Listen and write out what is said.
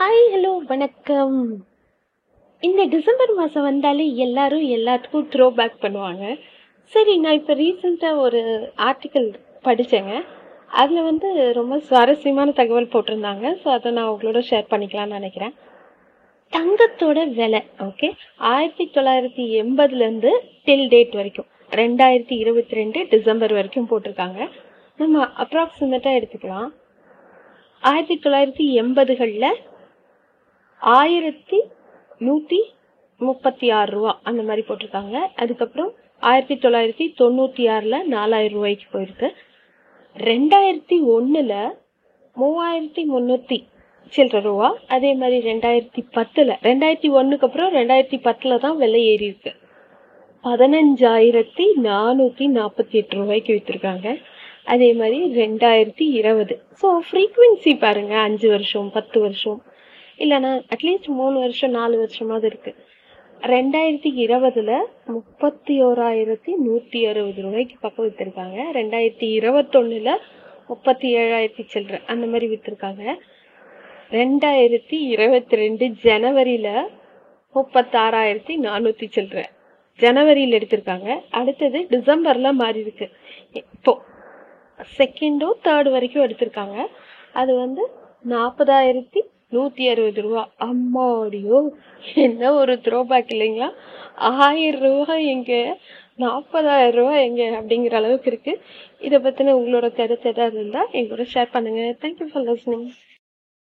Hi hello வணக்கம். இந்த December மாதம் வந்தாலே எல்லாரும் எல்லாத்துக்கும் த்ரோ பேக் பண்ணுவாங்க. சரி நான் இப்போ ரீசெண்டாக ஒரு ஆர்டிக்கல் படித்தேங்க அதில் வந்து ரொம்ப சுவாரஸ்யமான தகவல் போட்டிருந்தாங்க. ஸோ அதை நான் உங்களோட ஷேர் பண்ணிக்கலாம்னு நினைக்கிறேன். தங்கத்தோட விலை ஓகே ஆயிரத்தி தொள்ளாயிரத்தி எண்பதுலேருந்து டில் டேட் வரைக்கும் ரெண்டாயிரத்தி இருபத்தி ரெண்டு டிசம்பர் வரைக்கும் போட்டிருக்காங்க. நம்ம அப்ராக்சிமேட்டாக எடுத்துக்கலாம். ஆயிரத்தி தொள்ளாயிரத்தி எண்பதுகளில் ஆயிரத்தி நூற்றி முப்பத்தி ஆறு ரூபா அந்த மாதிரி போட்டிருக்காங்க. அதுக்கப்புறம் ஆயிரத்தி தொள்ளாயிரத்தி தொண்ணூற்றி ஆறில் நாலாயிரம் ரூபாய்க்கு போயிருக்கு. ரெண்டாயிரத்தி ஒன்றில் மூவாயிரத்தி முந்நூற்றி சில்லற ரூபா. அதே மாதிரி ரெண்டாயிரத்தி பத்தில் ரெண்டாயிரத்தி ஒன்றுக்கு அப்புறம் ரெண்டாயிரத்தி பத்தில் தான் விலை ஏறி இருக்கு. பதினஞ்சாயிரத்தி நானூற்றி நாற்பத்தி எட்டு ரூபாய்க்கு விற்றுருக்காங்க அதே மாதிரி ரெண்டாயிரத்தி இருபது. ஸோ ஃப்ரீக்குவென்சி பாருங்கள் அஞ்சு வருஷம் பத்து வருஷம். இல்லைன்னா அட்லீஸ்ட் மூணு வருஷம் நாலு வருஷமாவது இருக்குது ரெண்டாயிரத்தி இருபதுல முப்பத்தி ஓராயிரத்தி நூற்றி அறுபது ரூபாய்க்கு பக்கம் விற்றுருக்காங்க ரெண்டாயிரத்தி இருபத்தொன்னுல முப்பத்தி ஏழாயிரத்தி சில்லற அந்த மாதிரி விற்றுருக்காங்க ரெண்டாயிரத்தி இருபத்தி ரெண்டு ஜனவரியில் முப்பத்தாறாயிரத்தி நானூற்றி சில்லற ஜனவரியில் எடுத்திருக்காங்க. அடுத்தது டிசம்பரில் மாறி இருக்கு. இப்போ செகண்டோ தேர்ட் வரைக்கும் எடுத்திருக்காங்க. அது வந்து நாற்பதாயிரத்தி நூற்றி அறுபது ரூபா. அம்மாடியோ என்ன ஒரு த்ரோபேக் இல்லைங்களா? ஆயிரம் ரூபா எங்கே? நாற்பதாயிரம் ரூபா எங்கே? அப்படிங்கிற அளவுக்கு இருக்குது இதை பற்றின உங்களோட கருத்து எதாவது இருந்தால் எங்களோட ஷேர் பண்ணுங்கள் தேங்க்யூ ஃபார் லிஸ்னிங்